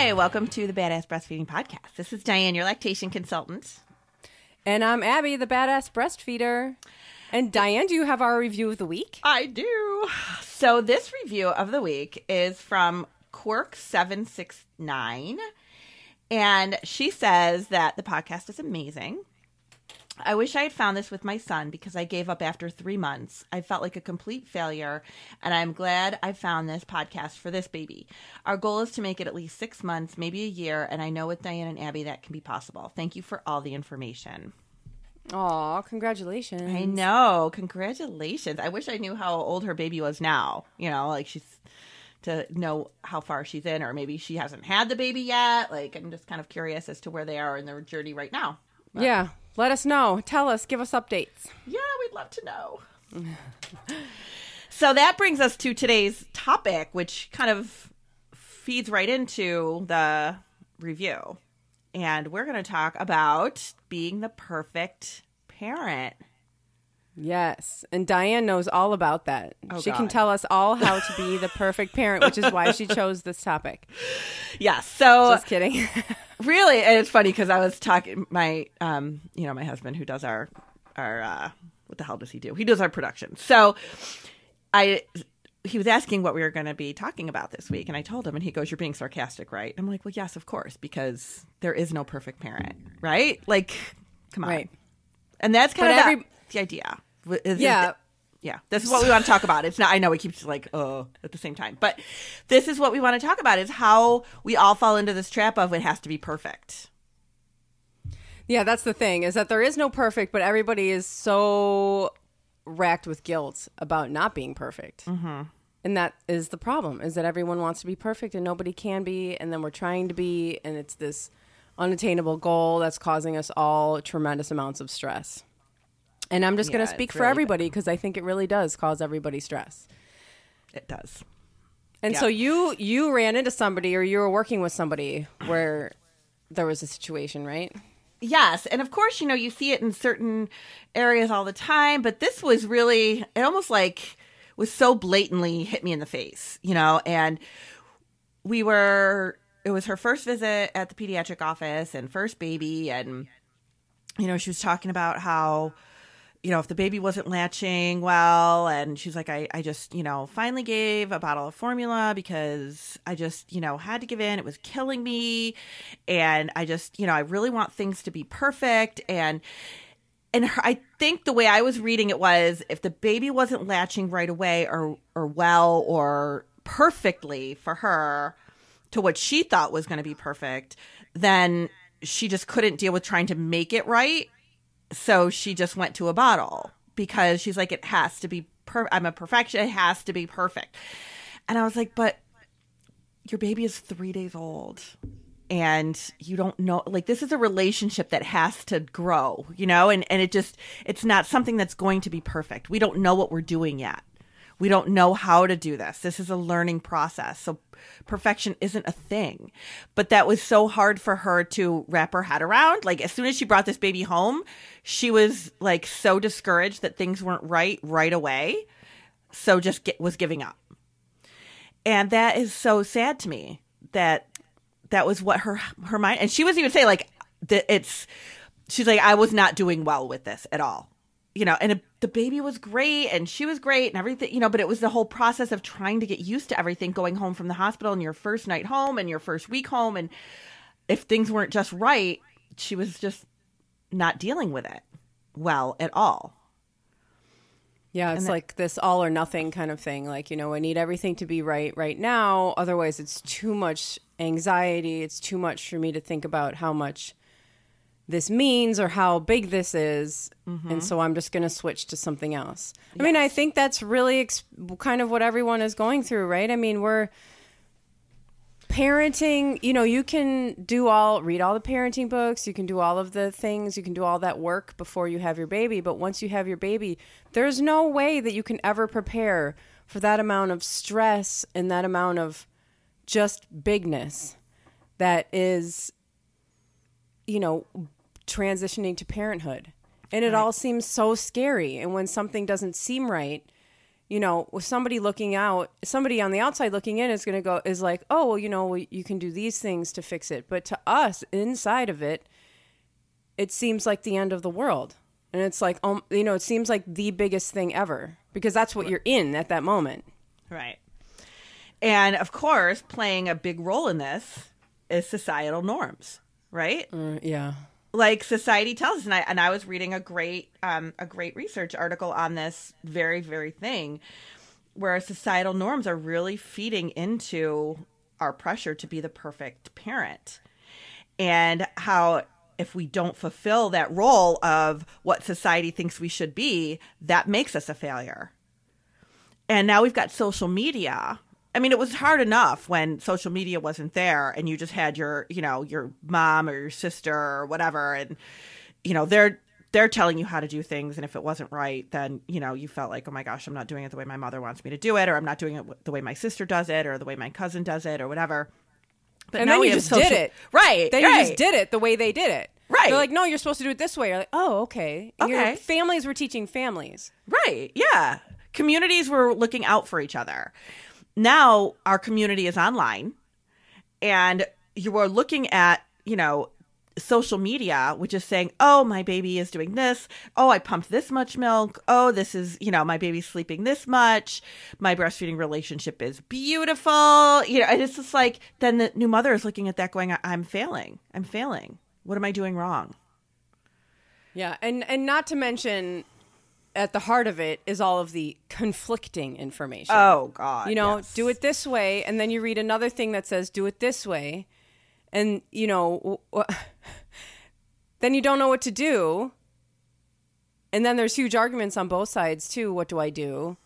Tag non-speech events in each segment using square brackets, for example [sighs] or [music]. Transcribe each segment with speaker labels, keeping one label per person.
Speaker 1: Hi, welcome to the Badass Breastfeeding Podcast. This is Diane, your lactation consultant.
Speaker 2: And I'm Abby, the badass breastfeeder. And Diane, do you have our review of the week?
Speaker 1: I do. So, this review of the week is from Quirk769. And she says that the podcast is amazing. I wish I had found this with my son because I gave up after three months. I felt like a complete failure, and I'm glad I found this podcast for this baby. Our goal is to make it at least six months, maybe a year, and I know with Diane and Abby that can be possible. Thank you for all the information.
Speaker 2: Aw, congratulations.
Speaker 1: I know. Congratulations. I wish I knew how old her baby was now. You know, like she's to know how far she's in, or maybe she hasn't had the baby yet. Like, I'm just kind of curious as to where they are in their journey right now. But,
Speaker 2: Yeah, let us know. Tell us, give us updates.
Speaker 1: yeah, we'd love to know. [laughs] so that brings us to today's topic, which kind of feeds right into the review. And we're going to talk about being the perfect parent.
Speaker 2: Yes. And Diane knows all about that.
Speaker 1: Oh,
Speaker 2: she can tell us all how to be the [laughs] perfect parent, which is why she chose this topic. [laughs]
Speaker 1: Yes. So
Speaker 2: Just kidding.
Speaker 1: Really and it's funny because i was talking my um you know my husband who does our our uh what the hell does he do? He does our production. So i he was asking what we were going to be talking about this week and i told him and he goes you're being sarcastic right? I'm like well yes of course because there is no perfect parent right? Like come on.
Speaker 2: Right.
Speaker 1: and that's kind
Speaker 2: But
Speaker 1: of the-
Speaker 2: every-
Speaker 1: the, idea. Is- is
Speaker 2: Yeah.
Speaker 1: Yeah, this is what we want to talk about. It's not. I know we keep like uh at the same time, but this is what we want to talk about: is how we all fall into this trap of it has to be perfect.
Speaker 2: yeah, that's the thing, is that there is no perfect, but everybody is so racked with guilt about not being perfect. Mm-hmm. And that is the problem, is that everyone wants to be perfect and nobody can be. And then we're trying to be, and it's this unattainable goal that's causing us all tremendous amounts of stress. And I'm just going to speak for
Speaker 1: really
Speaker 2: everybody because I think it really does cause everybody stress.
Speaker 1: It does.
Speaker 2: And
Speaker 1: Yeah.
Speaker 2: so you you ran into somebody or you were working with somebody where there was a situation, right?
Speaker 1: Yes, and of course, you know you see it in certain areas all the time, but this was really it almost like was so blatantly hit me in the face, you know, and we were it was her first visit at the pediatric office and first baby and you know, she was talking about how you know, if the baby wasn't latching well, and she's like, I, I just, you know, finally gave a bottle of formula because I just, you know, had to give in. It was killing me. And I just, you know, I really want things to be perfect. And, and her, I think the way I was reading it was if the baby wasn't latching right away or, or well or perfectly for her to what she thought was going to be perfect, then she just couldn't deal with trying to make it right so she just went to a bottle because she's like it has to be per- i'm a perfection it has to be perfect. And i was like but your baby is three days old and you don't know like this is a relationship that has to grow you know? And and it just it's not something that's going to be perfect. We don't know what we're doing yet. We don't know how to do this. This is a learning process. So perfection isn't a thing. But that was so hard for her to wrap her head around. Like as soon as she brought this baby home she was like so discouraged that things weren't right right away so just get, was giving up. And that is so sad to me that that was what her her mind and she was even saying like it's she's like i was not doing well with this at all. You know and the baby was great and she was great and everything you know but it was the whole process of trying to get used to everything going home from the hospital and your first night home and your first week home. And if things weren't just right she was just not dealing with it well at all
Speaker 2: Yeah, it's
Speaker 1: that-
Speaker 2: like this all or nothing kind of thing. Like, you know, I need everything to be right right now. Otherwise, it's too much anxiety. It's too much for me to think about how much this means or how big this is. Mm-hmm. And so I'm just going to switch to something else. I mean, I think that's really ex- kind of what everyone is going through, right? I mean, we're parenting, you know, you can do all read all the parenting books, you can do all of the things, you can do all that work before you have your baby, but once you have your baby, there's no way that you can ever prepare for that amount of stress and that amount of just bigness that is you know, transitioning to parenthood. And it all seems so scary. And when something doesn't seem right, you know, with somebody looking out, somebody on the outside looking in is going to go, is like, oh, well, you know, you can do these things to fix it. But to us, inside of it, it seems like the end of the world. And it's like, um, you know, it seems like the biggest thing ever because that's what you're in at that moment.
Speaker 1: Right. And of course, playing a big role in this is societal norms, right?
Speaker 2: Uh, yeah.
Speaker 1: Like society tells us, and I and I was reading a great um, a great research article on this very very thing, where societal norms are really feeding into our pressure to be the perfect parent, and how if we don't fulfill that role of what society thinks we should be, that makes us a failure. And now we've got social media. I mean, it was hard enough when social media wasn't there and you just had your, you know, your mom or your sister or whatever. And you know, they're they're telling you how to do things. And if it wasn't right then you know you felt like oh my gosh i'm not doing it the way my mother wants me to do it or i'm not doing it the way my sister does it or the way my cousin does it or whatever.
Speaker 2: But and then you just social... did it.
Speaker 1: Right
Speaker 2: then
Speaker 1: right.
Speaker 2: you just did it the way they did it.
Speaker 1: Right.
Speaker 2: they're like no you're supposed to do it this way. You're like oh okay.
Speaker 1: Okay Your
Speaker 2: families were teaching families.
Speaker 1: Right yeah. Communities were looking out for each other now our community is online and you are looking at you know social media, which is saying, oh, my baby is doing this. Oh, I pumped this much milk. Oh, this is, you know, my baby's sleeping this much. My breastfeeding relationship is beautiful. You know, and it's just like, then the new mother is looking at that going, I'm failing. I'm failing. What am I doing wrong?
Speaker 2: Yeah. And, and not to mention, at the heart of it is all of the conflicting information.
Speaker 1: Oh, God.
Speaker 2: You know,
Speaker 1: yes.
Speaker 2: do it this way. And then you read another thing that says, do it this way and you know [laughs] then you don't know what to do and then there's huge arguments on both sides too what do i do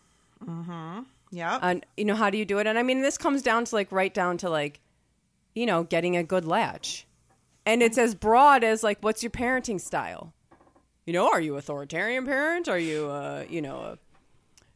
Speaker 1: mm-hmm yeah
Speaker 2: and you know how do you do it and i mean this comes down to like right down to like you know getting a good latch and it's as broad as like what's your parenting style you know are you authoritarian parent are you uh you know a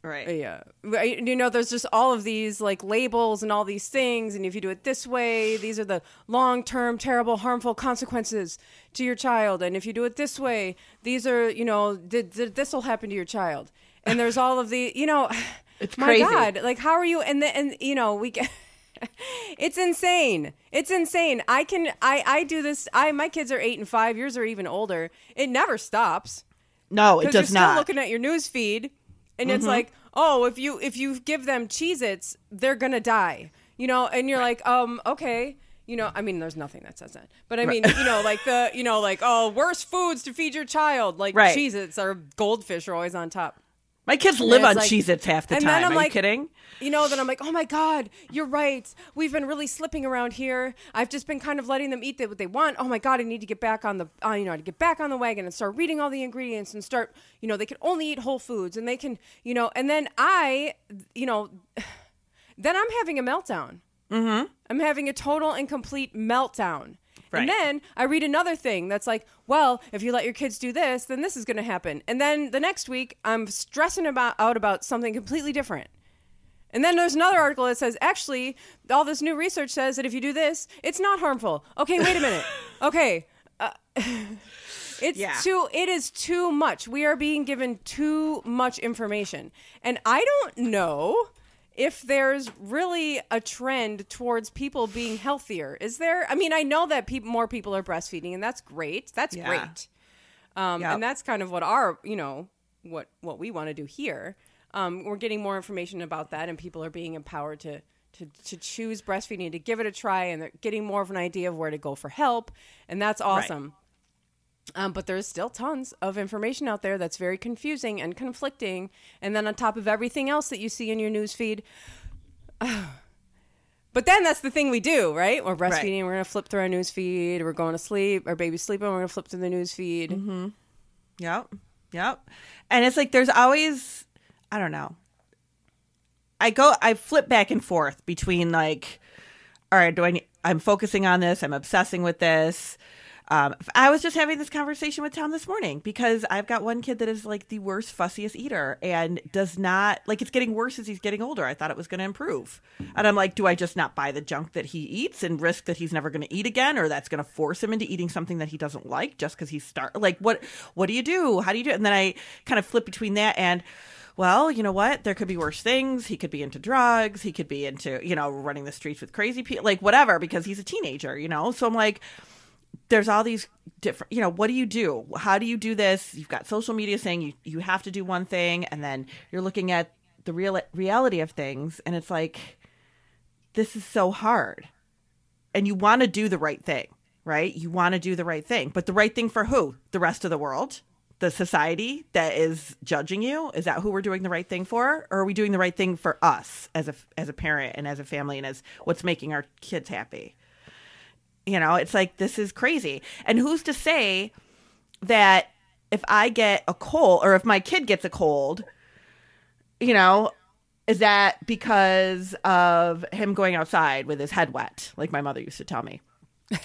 Speaker 1: Right.
Speaker 2: Yeah. You know, there's just all of these like labels and all these things. And if you do it this way, these are the long term, terrible, harmful consequences to your child. And if you do it this way, these are, you know, th- th- this will happen to your child. And there's all of the, you know, [sighs]
Speaker 1: it's
Speaker 2: my
Speaker 1: crazy.
Speaker 2: God, like, how are you? And, the, and you know, we get. [laughs] [laughs] it's insane. It's insane. I can I I do this. I my kids are 8 and 5, yours are even older. It never stops.
Speaker 1: No, it does
Speaker 2: you're
Speaker 1: not.
Speaker 2: Still looking at your news feed and it's
Speaker 1: Mm-hmm.
Speaker 2: like oh if you if you give them cheez its they're gonna die you know and you're like um okay you know i mean there's nothing that says that but i mean you know like the you know like oh worst foods to feed your child like
Speaker 1: Right.
Speaker 2: cheez its or goldfish are always on top
Speaker 1: My kids live on
Speaker 2: like-
Speaker 1: Cheez-Its half the
Speaker 2: and
Speaker 1: time.
Speaker 2: then I'm
Speaker 1: Are
Speaker 2: like-
Speaker 1: you kidding?
Speaker 2: you know then i'm like oh my god you're right we've been really slipping around here i've just been kind of letting them eat what they want oh my god i need to get back on the uh, you know to get back on the wagon and start reading all the ingredients and start you know they can only eat whole foods and they can you know and then i you know [sighs] then i'm having a meltdown mm-hmm. i'm having a total and complete meltdown
Speaker 1: Right.
Speaker 2: And then I read another thing that's like, well, if you let your kids do this, then this is going to happen. And then the next week, I'm stressing about out about something completely different. And then there's another article that says, actually, all this new research says that if you do this, it's not harmful. Okay, wait a minute. [laughs] okay. Uh, [laughs] it's
Speaker 1: Yeah.
Speaker 2: too it is too much. We are being given too much information. And I don't know if there's really a trend towards people being healthier. Is there? I mean, I know that people more people are breastfeeding and that's great. That's
Speaker 1: Yeah.
Speaker 2: great. Um,
Speaker 1: Yep.
Speaker 2: and that's kind of what our, you know, what what we want to do here. Um, we're getting more information about that, and people are being empowered to to to choose breastfeeding, to give it a try, and they're getting more of an idea of where to go for help, and that's awesome. Um, but there's still tons of information out there that's very confusing and conflicting. And then on top of everything else that you see in your news feed, [sighs] but then that's the thing we do, right? We're breastfeeding. We're gonna flip through our news feed. We're going to sleep. Our baby's sleeping. We're gonna flip through the news feed.
Speaker 1: Yep. Yep. And it's like there's always I don't know. I go I flip back and forth between like all right, do I need, I'm focusing on this, I'm obsessing with this. Um, I was just having this conversation with Tom this morning because I've got one kid that is like the worst, fussiest eater and does not like it's getting worse as he's getting older. I thought it was going to improve. And I'm like, do I just not buy the junk that he eats and risk that he's never going to eat again or that's going to force him into eating something that he doesn't like just because he's start like what what do you do? How do you do it? And then I kind of flip between that and well, you know what? There could be worse things. He could be into drugs. He could be into, you know, running the streets with crazy people, like whatever, because he's a teenager, you know? So I'm like, there's all these different, you know, what do you do? How do you do this? You've got social media saying you, you have to do one thing, and then you're looking at the real reality of things, and it's like, this is so hard. And you want to do the right thing, right? You want to do the right thing. But the right thing for who? The rest of the world? The society that is judging you? Is that who we're doing the right thing for? Or are we doing the right thing for us as a as a parent and as a family and as what's making our kids happy? You know, it's like this is crazy. And who's to say that if I get a cold or if my kid gets a cold, you know, is that because of him going outside with his head wet, like my mother used to tell me?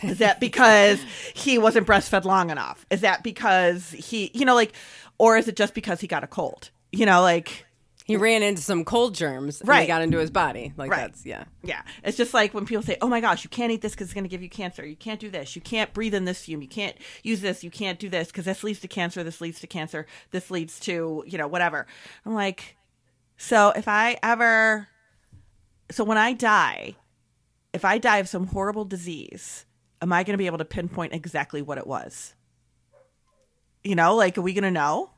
Speaker 1: Is that because [laughs] he wasn't breastfed long enough? Is that because he, you know, like, or is it just because he got a cold? You know, like,
Speaker 2: He ran into some cold germs and
Speaker 1: Right.
Speaker 2: they got into his body. Like
Speaker 1: Right.
Speaker 2: that's yeah.
Speaker 1: yeah. It's just like when people say, oh my gosh, you can't eat this because it's going to give you cancer. You can't do this. You can't breathe in this fume. You can't use this. You can't do this because this leads to cancer. This leads to cancer. This leads to, you know, whatever. I'm like, so if I ever, so when I die, if I die of some horrible disease, am I going to be able to pinpoint exactly what it was? You know, like, are we going to know?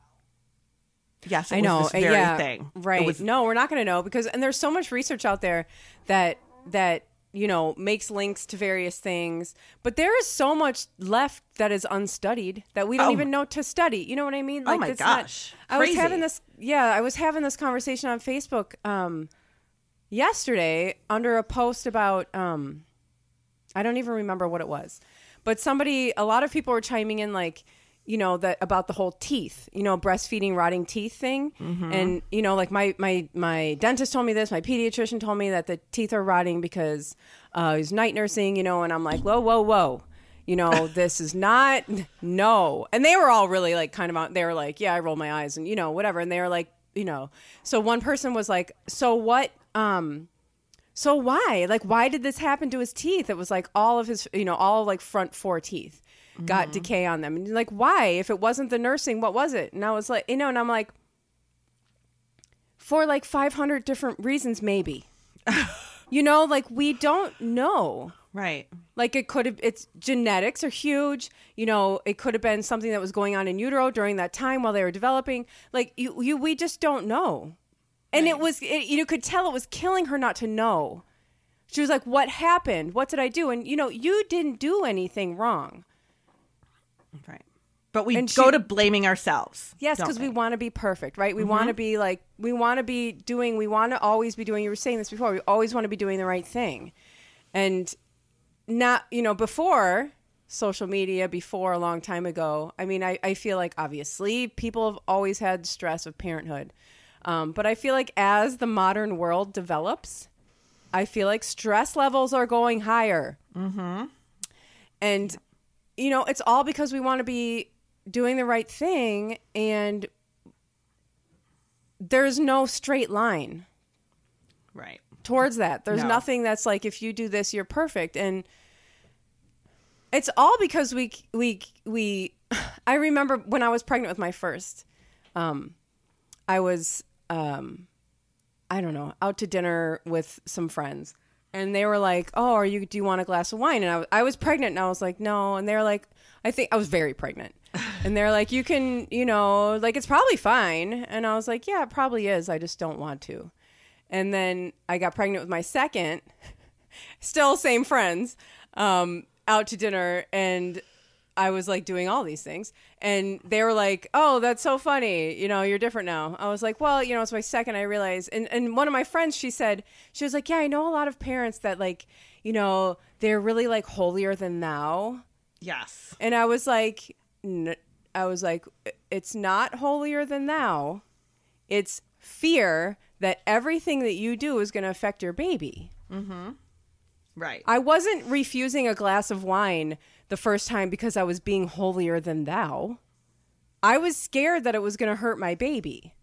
Speaker 1: Yes,
Speaker 2: I know. uh, yeah.
Speaker 1: thing.
Speaker 2: Right.
Speaker 1: was-
Speaker 2: no, we're not going to know because and there's so much research out there that that you know makes links to various things, but there is so much left that is unstudied that we don't
Speaker 1: Oh.
Speaker 2: even know to study. You know what I mean?
Speaker 1: Oh my
Speaker 2: it's not-
Speaker 1: gosh.
Speaker 2: I was having this yeah, I was having this conversation on Facebook um yesterday under a post about um I don't even remember what it was. But somebody a lot of people were chiming in like you know that about the whole teeth, you know, breastfeeding rotting teeth thing. And you know, like my my my dentist told me this, my pediatrician told me that the teeth are rotting because uh he's night nursing, you know, and I'm like, "Whoa, whoa, whoa." You know, [laughs] this is not no. And they were all really like kind of out they were like, "Yeah, I roll my eyes and you know, whatever." And they were like, you know. So one person was like, "So what um so why? Like why did this happen to his teeth? It was like all of his, you know, all like front four teeth got mm-hmm. decay on them. And like why? If it wasn't the nursing, what was it? And I was like, you know, and I'm like for like 500 different reasons maybe. [laughs] you know, like we don't know.
Speaker 1: Right.
Speaker 2: Like it could have, it's genetics are huge. You know, it could have been something that was going on in utero during that time while they were developing. Like you, you we just don't know. And it was, it, you could tell it was killing her not to know. She was like, "What happened? What did I do?" And you know, you didn't do anything wrong.
Speaker 1: Right. But we
Speaker 2: And
Speaker 1: go
Speaker 2: she-
Speaker 1: to blaming ourselves.
Speaker 2: Yes, because we
Speaker 1: we?
Speaker 2: want to be perfect, right? We want to be like, we want to be doing, we want to always be doing. You were saying this before. We always want to be doing the right thing, and not, you know, before social media, before a long time ago. I mean, I, I feel like obviously people have always had stress of parenthood, um, but I feel like as the modern world develops, I feel like stress levels are going higher. Mm-hmm. And you know, it's all because we want to be doing the right thing and there's no straight line
Speaker 1: Right.
Speaker 2: towards that. There's
Speaker 1: No.
Speaker 2: nothing that's like if you do this you're perfect and it's all because we we we [sighs] I remember when I was pregnant with my first um I was um I don't know, out to dinner with some friends. And they were like, "Oh, are you do you want a glass of wine?" And I was, I was pregnant and I was like, "No." And they're like, I think I was very pregnant. [laughs] and they're like, "You can, you know, like it's probably fine." And I was like, "Yeah, it probably is. I just don't want to." And then I got pregnant with my second, [laughs] still same friends, um, out to dinner, and I was like doing all these things, and they were like, "Oh, that's so funny. You know, you're different now." I was like, "Well, you know, it's my second. I realized." And and one of my friends, she said, she was like, "Yeah, I know a lot of parents that like, you know, they're really like holier than thou."
Speaker 1: Yes.
Speaker 2: And I was like, n- I was like, it's not holier than thou. It's fear that everything that you do is going to affect your baby. Mm-hmm.
Speaker 1: Right.
Speaker 2: I wasn't refusing a glass of wine the first time because I was being holier than thou. I was scared that it was going to hurt my baby.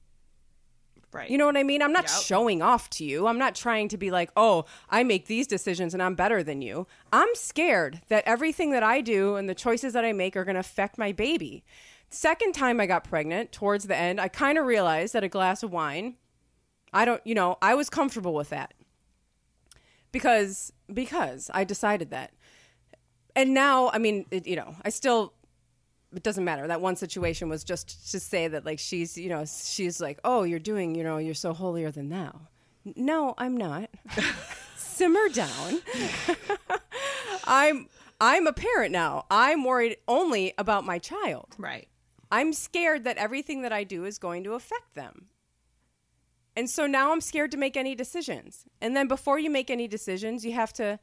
Speaker 1: right.
Speaker 2: You know what I mean? I'm not
Speaker 1: Yep.
Speaker 2: showing off to you. I'm not trying to be like, oh, I make these decisions and I'm better than you. I'm scared that everything that I do and the choices that I make are going to affect my baby. second time I got pregnant, towards the end, I kind of realized that a glass of wine, I don't, you know, I was comfortable with that because because I decided that. And now, I mean, it, you know, I still it doesn't matter. That one situation was just to say that like she's, you know, she's like, "Oh, you're doing, you know, you're so holier than thou." No, I'm not. [laughs] Simmer down. [laughs] I'm I'm a parent now. I'm worried only about my child.
Speaker 1: Right.
Speaker 2: I'm scared that everything that I do is going to affect them. And so now I'm scared to make any decisions. And then before you make any decisions, you have to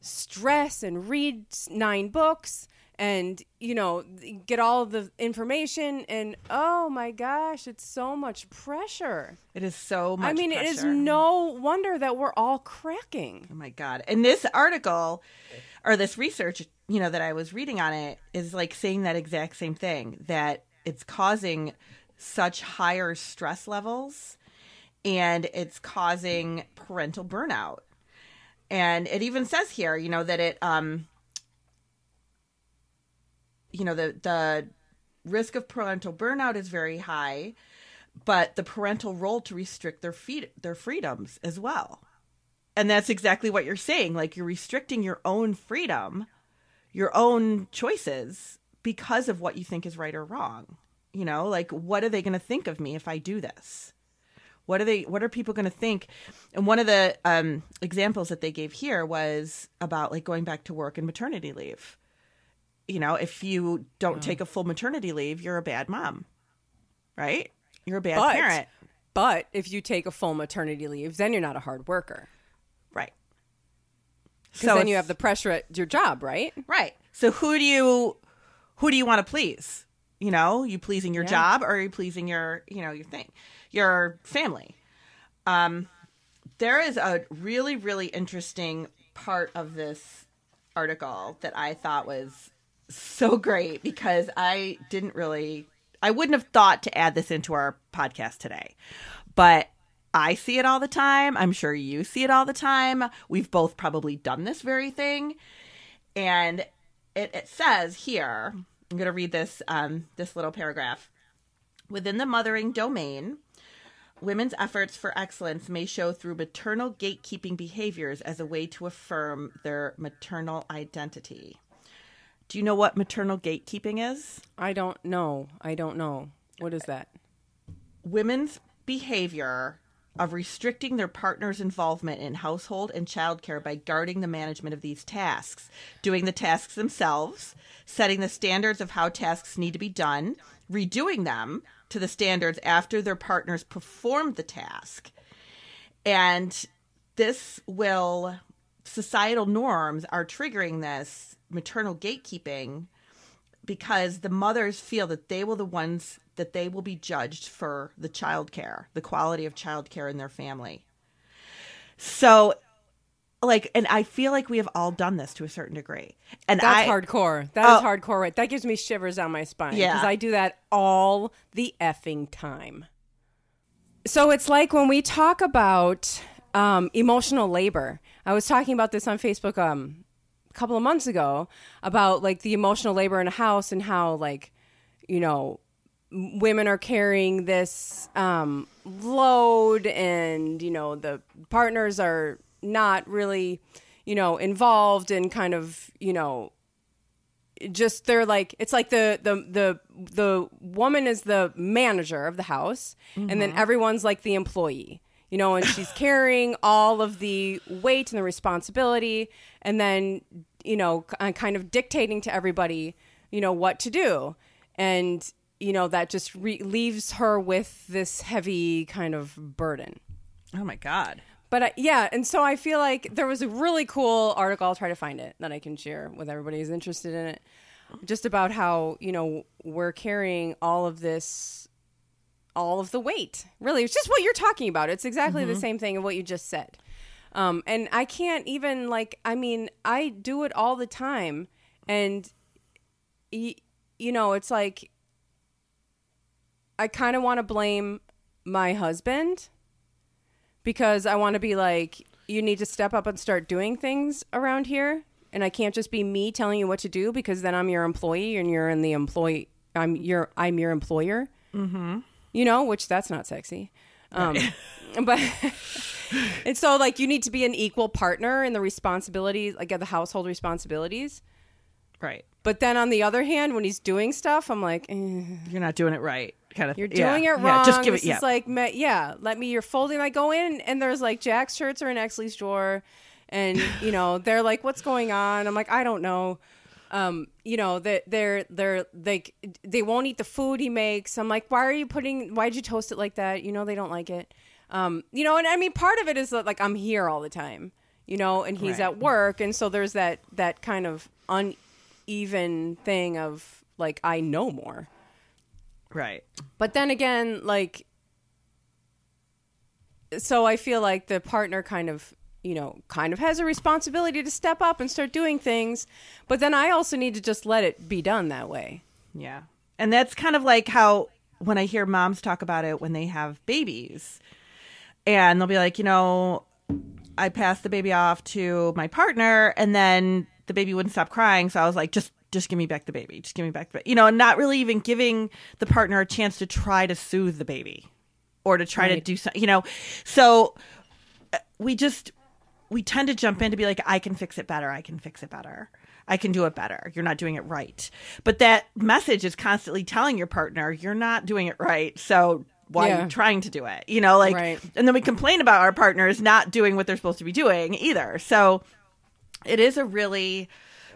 Speaker 2: stress and read nine books and, you know, get all the information. And oh my gosh, it's so much pressure.
Speaker 1: It is so much
Speaker 2: I mean,
Speaker 1: pressure.
Speaker 2: it is no wonder that we're all cracking.
Speaker 1: Oh my god. And this article or this research, you know, that I was reading on it is like saying that exact same thing that it's causing such higher stress levels and it's causing parental burnout. And it even says here, you know, that it um you know, the the risk of parental burnout is very high, but the parental role to restrict their feet their freedoms as well. And that's exactly what you're saying. Like you're restricting your own freedom, your own choices because of what you think is right or wrong. You know, like what are they going to think of me if I do this? What are they what are people going to think? And one of the um examples that they gave here was about like going back to work and maternity leave. You know, if you don't take a full maternity leave, you're a bad mom. Right? You're a bad
Speaker 2: But-
Speaker 1: parent.
Speaker 2: But if you take a full maternity leave, then you're not a hard worker.
Speaker 1: Right.
Speaker 2: Because then you have the pressure at your job, right?
Speaker 1: Right. So who do you who do you want to please? You know, you pleasing your
Speaker 2: Yeah.
Speaker 1: job or are you pleasing your, you know, your thing, your family? Um there is a really really interesting part of this article that I thought was so great because I didn't really I wouldn't have thought to add this into our podcast today. But I see it all the time. I'm sure you see it all the time. We've both probably done this very thing and it, it says here i'm going to read this um, this little paragraph within the mothering domain women's efforts for excellence may show through maternal gatekeeping behaviors as a way to affirm their maternal identity do you know what maternal gatekeeping is
Speaker 2: I don't know. I don't know. What is that?
Speaker 1: women's behavior of restricting their partner's involvement in household and childcare by guarding the management of these tasks, doing the tasks themselves, setting the standards of how tasks need to be done, redoing them to the standards after their partners performed the task. And this will, societal norms are triggering this maternal gatekeeping because the mothers feel that they will the ones that they will be judged for the child care, the quality of child care in their family. So like and I feel like we have all done this to a certain degree. And
Speaker 2: That's
Speaker 1: I
Speaker 2: hardcore. That is
Speaker 1: Oh.
Speaker 2: hardcore. Right? That gives me shivers down my spine.
Speaker 1: Yeah.
Speaker 2: because I do that all the effing time. So it's like when we talk about um, emotional labor. I was talking about this on Facebook um, couple of months ago about like the emotional labor in a house and how like you know women are carrying this um, load and you know the partners are not really you know involved and kind of you know just they're like it's like the the the the woman is the manager of the house and then everyone's like the employee you know and she's carrying all of the weight and the responsibility and then you know kind of dictating to everybody you know what to do and you know that just re- leaves her with this heavy kind of burden
Speaker 1: Oh my god.
Speaker 2: but uh, yeah, and so I feel like there was a really cool article. I'll try to find it that I can share with everybody who's interested in it. Just about how you know we're carrying all of this, all of the weight. Really, it's just what you're talking about. It's exactly the same thing of what you just said. Um, and I can't even like. I mean, I do it all the time, and y- you know, it's like I kind of want to blame my husband because I want to be like, you need to step up and start doing things around here. And I can't just be me telling you what to do because then I'm your employee and you're in the employee I'm your I'm your employer. Mm-hmm. You know, which that's not sexy. Um, [laughs] but [laughs] and so like you need to be an equal partner in the responsibilities, like the household responsibilities.
Speaker 1: Right.
Speaker 2: But then on the other hand, when he's doing stuff, I'm like, eh,
Speaker 1: You're not doing it right. Kind of.
Speaker 2: you're
Speaker 1: yeah.
Speaker 2: doing it wrong.
Speaker 1: Yeah, just give
Speaker 2: this
Speaker 1: it. Yeah.
Speaker 2: like, me- yeah, let me. You're folding. I go in and there's like Jack's shirts are in Exley's drawer, and you know they're like, what's going on? I'm like, I don't know. Um, you know that they're they're like they won't eat the food he makes. I'm like, why are you putting? Why'd you toast it like that? You know they don't like it. Um, you know, and I mean part of it is that like I'm here all the time. You know, and he's
Speaker 1: Right.
Speaker 2: at work, and so there's that that kind of uneven thing of like I know more.
Speaker 1: right.
Speaker 2: But then again, like, so I feel like the partner kind of, you know, kind of has a responsibility to step up and start doing things. But then I also need to just let it be done that way.
Speaker 1: Yeah. And that's kind of like how when I hear moms talk about it when they have babies, and they'll be like, you know, I passed the baby off to my partner, and then the baby wouldn't stop crying. So I was like, just, just give me back the baby. Just give me back the, ba-" you know, and not really even giving the partner a chance to try to soothe the baby or to try to do something, you know. So uh, we just we tend to jump in to be like, I can fix it better. I can fix it better. I can do it better. You're not doing it right. But that message is constantly telling your partner, you're not doing it right. So why are you trying to do it? You know, like,
Speaker 2: Right.
Speaker 1: and then we complain about our partners not doing what they're supposed to be doing either. So it is a really,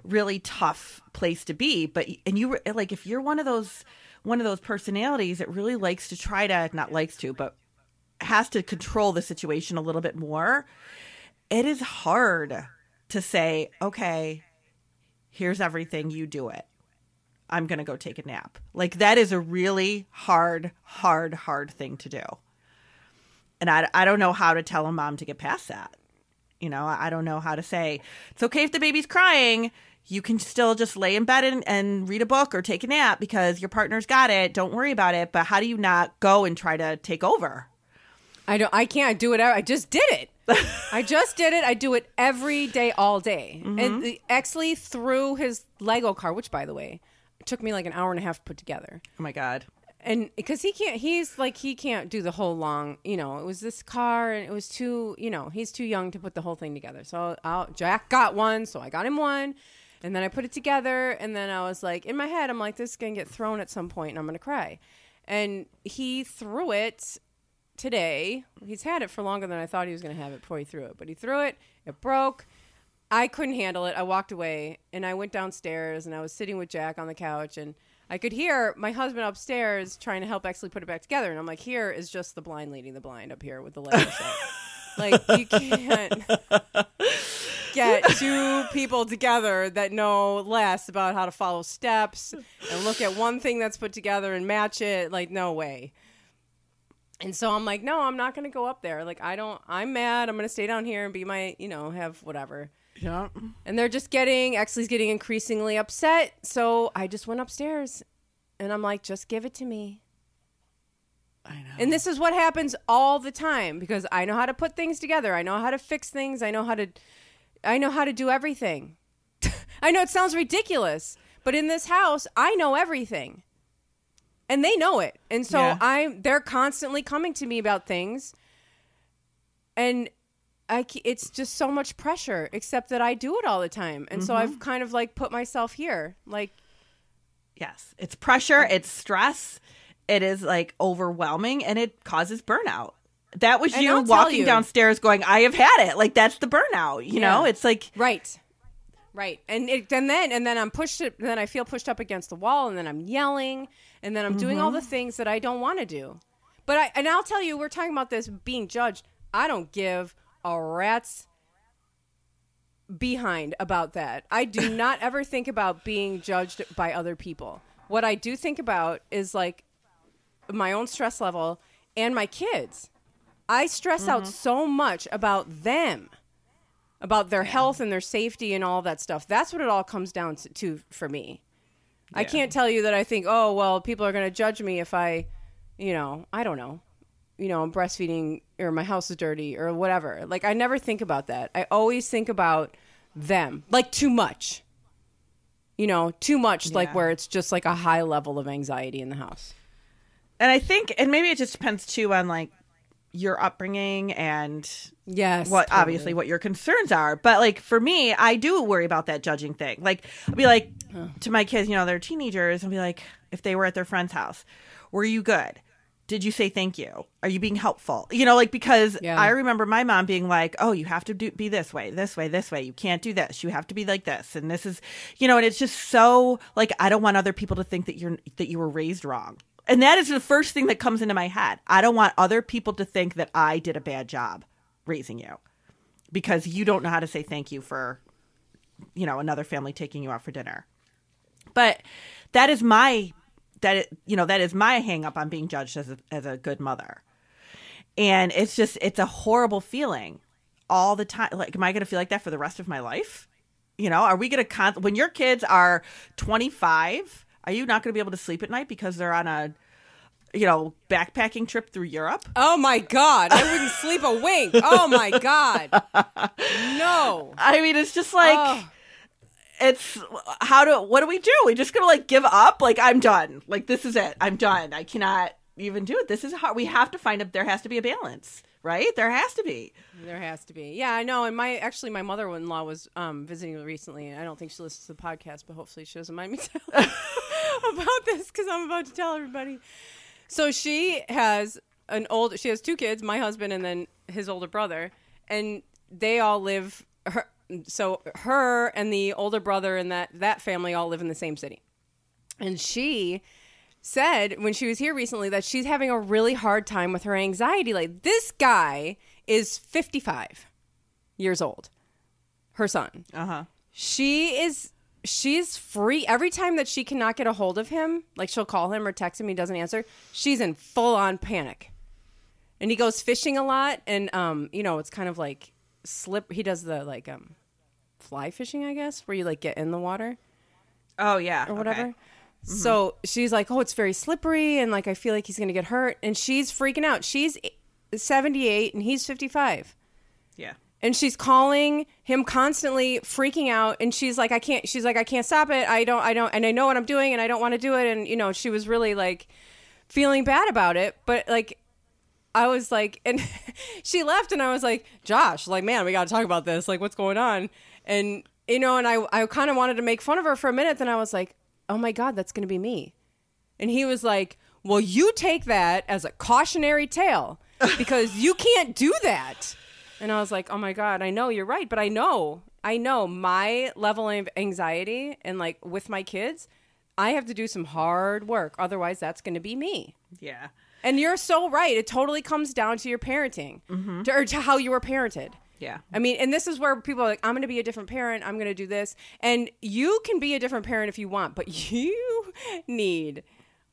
Speaker 1: really tough place to be. But, and you were like, if you're one of those, one of those personalities that really likes to try to, not likes to, but has to control the situation a little bit more, it is hard to say, okay, here's everything, you do it. I'm going to go take a nap. Like that is a really hard, hard, hard thing to do. And I, I don't know how to tell a mom to get past that. You know, I don't know how to say, it's okay if the baby's crying. You can still just lay in bed and, and read a book or take a nap because your partner's got it. Don't worry about it. But how do you not go and try to take over?
Speaker 2: I don't. I can't do it. I just did it. [laughs] I just did it. I do it every day, all day. And mm-hmm. the Exley threw his Lego car, which, by the way, took me like an hour and a half to put together.
Speaker 1: Oh my God.
Speaker 2: and because he can't he's like he can't do the whole long you know it was this car and it was too you know he's too young to put the whole thing together so I'll, jack got one so i got him one and then i put it together and then i was like in my head i'm like this is gonna get thrown at some point and i'm gonna cry and he threw it today he's had it for longer than i thought he was gonna have it before he threw it but he threw it it broke I couldn't handle it. I walked away and I went downstairs and I was sitting with Jack on the couch and I could hear my husband upstairs trying to help actually put it back together. And I'm like, here is just the blind leading the blind up here with the Lego [laughs] like, you can't get two people together that know less about how to follow steps and look at one thing that's put together and match it. Like, no way. And so I'm like, no, I'm not going to go up there. Like, I don't, I'm mad. I'm going to stay down here and be my, you know, have whatever.
Speaker 1: Yeah.
Speaker 2: And they're just getting, Exley's getting increasingly upset. So I just went upstairs and I'm like, just give it to me.
Speaker 1: I know.
Speaker 2: And this is what happens all the time because I know how to put things together. I know how to fix things. I know how to, I know how to do everything. [laughs] I know it sounds ridiculous, but in this house, I know everything. And they know it. And so
Speaker 1: Yeah.
Speaker 2: I'm, they're constantly coming to me about things. And I, it's just so much pressure, except that I do it all the time. And so I've mm-hmm. kind of like put myself here. Like,
Speaker 1: Yes, it's pressure, it's stress, it is like overwhelming, and it causes burnout. That was
Speaker 2: And
Speaker 1: you
Speaker 2: I'll
Speaker 1: walking
Speaker 2: you-
Speaker 1: downstairs going, I have had it. Like, that's the burnout, you know? It's like,
Speaker 2: Right. Right. And it, and then and then I'm pushed and then I feel pushed up against the wall and then I'm yelling and then I'm doing all the mm-hmm. things that I don't want to do. But I and I'll tell you we're talking about this being judged. I don't give a rat's behind about that. I do [laughs] not ever think about being judged by other people. What I do think about is like my own stress level and my kids. I stress out mm-hmm. so much about them, about their health and their safety and all that stuff. That's what it all comes down to, to for me. I can't tell you that I think, oh, well, people are going to judge me if I, you know, I don't know, you know, I'm breastfeeding or my house is dirty or whatever. Like, I never think about that. I always think about them, like, too much. you know, too much like where it's just like a high level of anxiety in the house.
Speaker 1: And I think, and maybe it just depends too on like your upbringing and
Speaker 2: Yes.
Speaker 1: what
Speaker 2: totally.
Speaker 1: obviously what your concerns are. But like for me, I do worry about that judging thing. Like I'll be like to my kids, you know, they're teenagers, and be like, if they were at their friend's house, were you good? Did you say thank you? Are you being helpful? You know, like because
Speaker 2: Yeah.
Speaker 1: I remember my mom being like, "Oh, you have to do be this way, this way, this way. You can't do this. You have to be like this." And this is, you know, and it's just so like I don't want other people to think that you're that you were raised wrong. And that is the first thing that comes into my head. I don't want other people to think that I did a bad job raising you because you don't know how to say thank you for you know another family taking you out for dinner. But that is my that you know that is my hang up on being judged as a, as a good mother. And it's just it's a horrible feeling all the time like am i going to feel like that for the rest of my life? You know are we going to con- when your kids are 25 are you not going to be able to sleep at night because they're on a you know backpacking trip through europe
Speaker 2: Oh my god, I wouldn't sleep a wink. Oh my god. No.
Speaker 1: i mean it's just like
Speaker 2: Oh.
Speaker 1: it's how do what do we do we just gonna like give up like i'm done like this is it i'm done i cannot even do it this is hard we have to find a there has to be a balance right there has to be
Speaker 2: There has to be. Yeah, I know. And my actually my mother in law was um, visiting recently, and I don't think she listens to the podcast, but hopefully she doesn't mind me telling [laughs] [laughs] about this because I'm about to tell everybody. So she has an old. She has two kids, my husband and then his older brother, and they all live. Her, so her and the older brother and that that family all live in the same city, and she said when she was here recently that she's having a really hard time with her anxiety. Like this guy is 55 years old, her son.
Speaker 1: uh-huh
Speaker 2: She is she's free every time that she cannot get a hold of him. Like she'll call him or text him, he doesn't answer. She's in full on panic. And he goes fishing a lot, and um, you know, it's kind of like slip. He does the like um, fly fishing, I guess, where you like get in the water
Speaker 1: oh yeah
Speaker 2: or whatever.
Speaker 1: okay.
Speaker 2: So she's like, "Oh, it's very slippery, and like I feel like he's gonna get hurt." And she's freaking out. She's seventy eight, and he's fifty five,
Speaker 1: yeah
Speaker 2: and she's calling him constantly, freaking out. And she's like, "I can't." She's like, "I can't stop it. I don't. I don't. And I know what I'm doing, and I don't want to do it." And you know, she was really like feeling bad about it, but like. I was like, [laughs] and she left, and I was like, Josh, like, man, we got to talk about this. Like, what's going on? And you know, and I, I kind of wanted to make fun of her for a minute. Then I was like, oh my god, that's to be me. And he was like, well, you take that as a cautionary tale because you can't do that. And I was like, oh my god, I know you're right, but I know, I know my level of anxiety and like with my kids, I have to do some hard work. Otherwise, that's going to be me.
Speaker 1: yeah
Speaker 2: And you're so right. It totally comes down to your parenting, mm-hmm. to, or to how you were parented.
Speaker 1: yeah
Speaker 2: I mean, and this is where people are like, I'm going to be a different parent. I'm going to do this. And you can be a different parent if you want, but [laughs] you need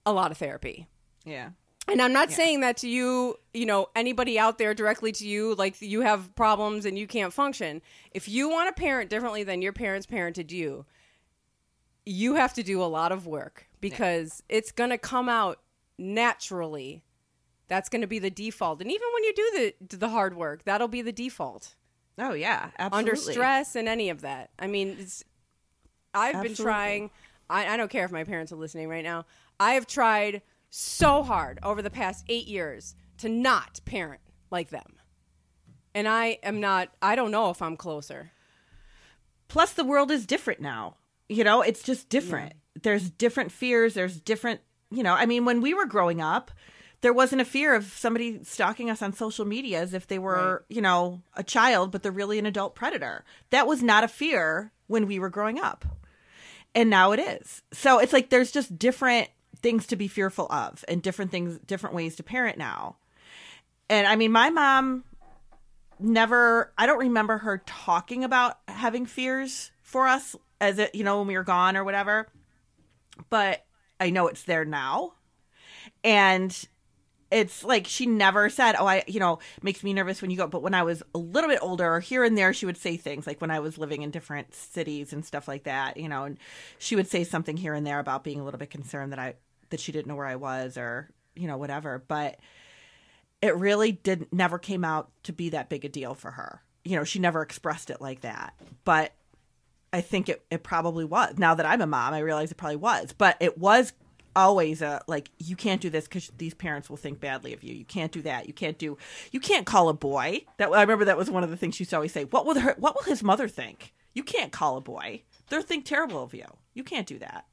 Speaker 2: a lot of therapy.
Speaker 1: yeah
Speaker 2: And I'm not saying that to you, you know, anybody out there directly to you, like you have problems and you can't function. If you want to parent differently than your parents parented you, you have to do a lot of work because it's going to come out naturally. That's going to be the default. And even when you do the the hard work, that'll be the default
Speaker 1: oh yeah absolutely
Speaker 2: under stress and any of that. I mean, it's, I've been trying. I, I don't care if my parents are listening right now. I have tried so hard over the past eight years to not parent like them, and I am not. I don't know if I'm closer.
Speaker 1: plus the world is different now. You know it's just different. There's different fears. There's different you know i mean when we were growing up there wasn't a fear of somebody stalking us on social media as if they were you know a child but they're really an adult predator. That was not a fear when we were growing up. And now it is. So it's like there's just different things to be fearful of and different things different ways to parent now. And i mean my mom never i don't remember her talking about having fears for us as it you know when we were gone or whatever but i know it's there now. And it's like she never said oh i you know makes me nervous when you go but when i was a little bit older here and there she would say things like when i was living in different cities and stuff like that you know and she would say something here and there about being a little bit concerned that i that she didn't know where i was or you know whatever but it really didn't, never came out to be that big a deal for her. You know, she never expressed it like that. But I think it, it probably was. Now that I'm a mom, I realize it probably was, but it was always a like you can't do this because these parents will think badly of you. You can't do that. You can't do. You can't call a boy. That I remember that was one of the things she used to always say. What will her? What will his mother think? You can't call a boy. They'll think terrible of you. You can't do that.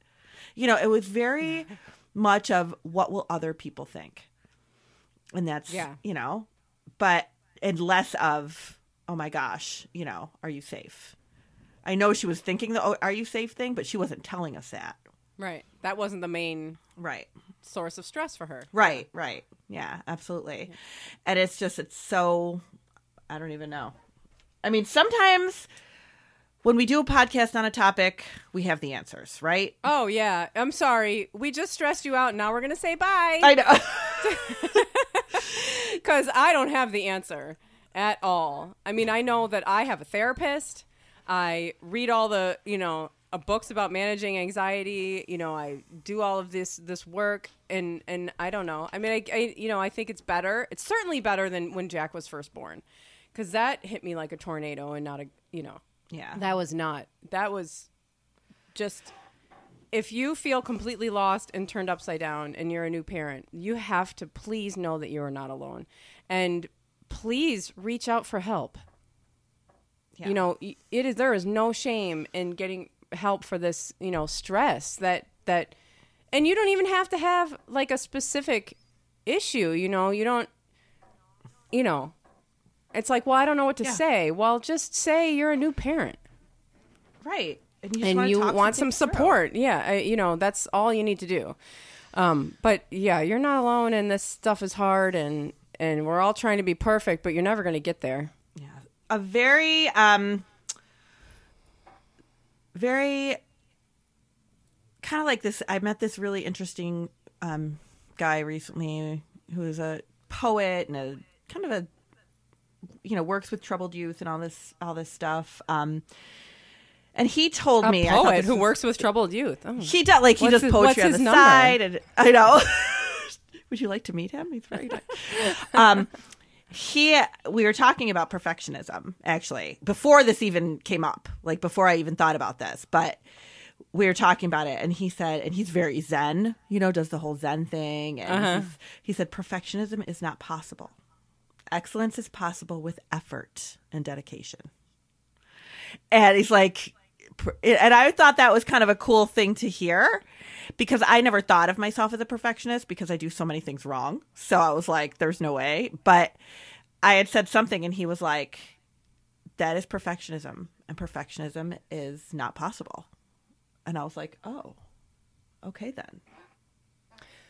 Speaker 1: You know, it was very much of what will other people think, and that's
Speaker 2: Yeah.
Speaker 1: you know, but and less of oh my gosh, you know, are you safe? I know she was thinking the oh, are you safe thing, but she wasn't telling us that.
Speaker 2: Right. That wasn't the main
Speaker 1: Right.
Speaker 2: source of stress for her.
Speaker 1: Right, right. Yeah, absolutely. And it's just it's so I don't even know. I mean, sometimes when we do a podcast on a topic, we have the answers, right?
Speaker 2: Oh yeah. I'm sorry. We just stressed you out. Now we're gonna say bye
Speaker 1: I know. [laughs]
Speaker 2: because I don't have the answer at all. I mean, I know that I have a therapist. I read all the you know uh, books about managing anxiety. You know, I do all of this this work, and and I don't know. I mean, I, I you know I think it's better. It's certainly better than when Jack was first born, because that hit me like a tornado and not a you know
Speaker 1: yeah.
Speaker 2: That was not. That was just. If you feel completely lost and turned upside down and you're a new parent, you have to please know that you are not alone. And please reach out for help.
Speaker 1: Yeah.
Speaker 2: You know, it is there is no shame in getting help for this, you know, stress that that and you don't even have to have like a specific issue, you know, you don't you know, it's like, well, I don't know what to
Speaker 1: Yeah.
Speaker 2: say. Well, just say you're a new parent
Speaker 1: right. And you, just
Speaker 2: and
Speaker 1: wanna
Speaker 2: you want some
Speaker 1: things through.
Speaker 2: support. Yeah, I, you know, that's all you need to do. Um, but yeah, you're not alone, and this stuff is hard, and and we're all trying to be perfect, but you're never going to get there.
Speaker 1: Yeah. A very um very kind of like this I met this really interesting um guy recently who is a poet and a kind of a you know works with troubled youth and all this all this stuff um and he told
Speaker 2: A
Speaker 1: me
Speaker 2: poet who
Speaker 1: was-
Speaker 2: works with troubled youth. Oh.
Speaker 1: he does like he
Speaker 2: What's
Speaker 1: does
Speaker 2: his-
Speaker 1: poetry
Speaker 2: what's
Speaker 1: on the
Speaker 2: number?
Speaker 1: side, and I know. [laughs] Would you like to meet him? He's very nice. [laughs] um, he we were talking about perfectionism actually before this even came up, like before I even thought about this, but we were talking about it, and he said, and he's very Zen, you know, does the whole Zen thing, and
Speaker 2: Uh-huh.
Speaker 1: he said perfectionism is not possible. Excellence is possible with effort and dedication. And he's like and i thought that was kind of a cool thing to hear because i never thought of myself as a perfectionist because i do so many things wrong. So i was like there's no way. But i had said something and he was like that is perfectionism and perfectionism is not possible. And i was like oh okay then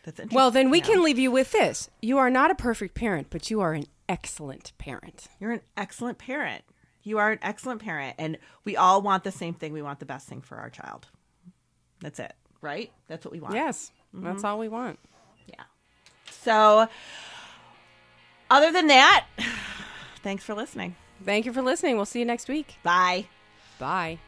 Speaker 1: that's interesting
Speaker 2: Well, then we
Speaker 1: Yeah.
Speaker 2: can leave you with this: you are not a perfect parent, but you are an excellent parent.
Speaker 1: You're an excellent parent. You are an excellent parent. And we all want the same thing. We want the best thing for our child. That's it, right? That's what we want.
Speaker 2: Yes, that's mm-hmm. all we want.
Speaker 1: Yeah. So, other than that, [sighs] thanks for listening.
Speaker 2: Thank you for listening. We'll see you next week.
Speaker 1: Bye.
Speaker 2: Bye.